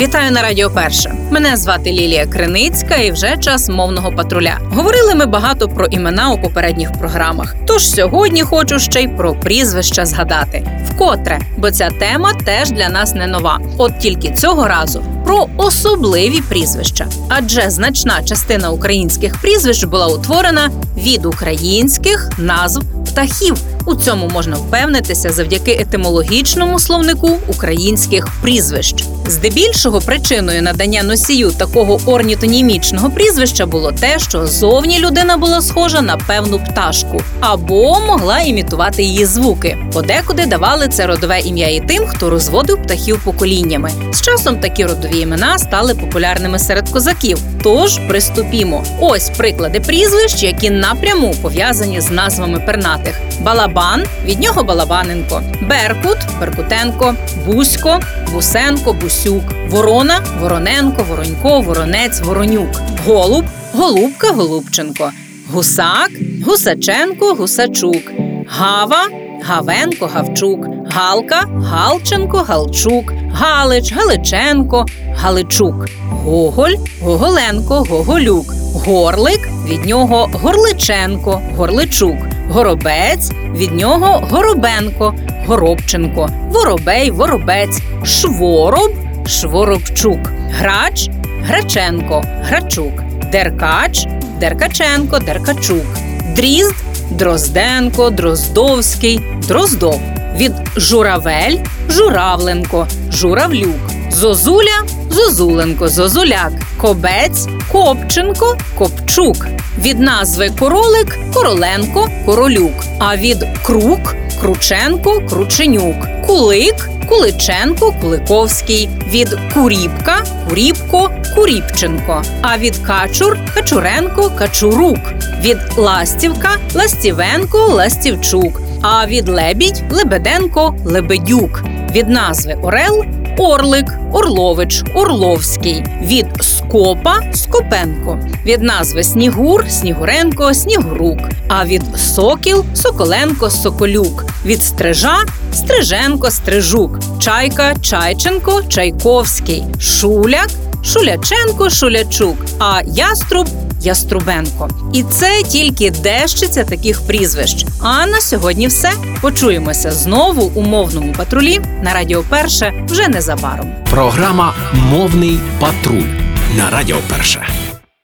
Вітаю на Радіо Перше. Мене звати Лілія Криницька, і вже час мовного патруля. Говорили ми багато про імена у попередніх програмах. Тож сьогодні хочу ще й про прізвища згадати. Вкотре, бо ця тема теж для нас не нова. От тільки цього разу про особливі прізвища. Адже значна частина українських прізвищ була утворена від українських назв птахів. У цьому можна впевнитися завдяки етимологічному словнику українських прізвищ. Здебільшого причиною надання носію такого орнітонімічного прізвища було те, що зовні людина була схожа на певну пташку або могла імітувати її звуки. Подекуди давали це родове ім'я і тим, хто розводив птахів поколіннями. З часом такі родові імена стали популярними серед козаків. Тож приступімо. Ось приклади прізвищ, які напряму пов'язані з назвами пернатих: Балабан від нього Балабаненко, Беркут Беркутенко, Бусько, Бусенко, Бусюк, Ворона, Вороненко, Воронько, Воронець, Воронюк, Голуб, Голубка, Голубченко, Гусак, Гусаченко, Гусачук, Гава, Гавенко, Гавчук, Галка, Галченко, Галчук, Галич, Галиченко, Галичук, Гоголь, Гоголенко, Гоголюк, Горлик від нього Горличенко, Горличук, Горобець від нього Горобенко, Горобченко, Воробей, Воробець, Швороб, Шворобчук, Грач, Граченко, Грачук, Деркач, Деркаченко, Деркачук, Дрізд, Дрозденко, Дроздовський, Дроздов. Від Журавель, Журавленко, Журавлюк, Зозуля, Зозуленко, Зозуляк, Кобець, Копченко, Копчук. Від назви Королик Короленко, Королюк. А від Крук Крученко, Крученюк, Кулик, Куличенко, Куликовський. Від Куріпка Куріпко, Куріпченко. А від Качур Качуренко, Качурук. Від Ластівка Ластівенко, Ластівчук. А від Лебідь Лебеденко, Лебедюк. Від назви Орел Орлик, Орлович, Орловський. Від Скопа Скопенко. Від назви Снігур Снігуренко, Снігурук. А від Сокіл Соколенко, Соколюк. Від Стрижа Стриженко, Стрижук. Чайка Чайченко, Чайковський. Шуляк Шуляченко, Шулячук. А Яструб Яструбенко. І це тільки дещиця таких прізвищ. А на сьогодні все. Почуємося знову у мовному патрулі на Радіо Перше вже незабаром. Програма Мовний патруль на Радіо Перше.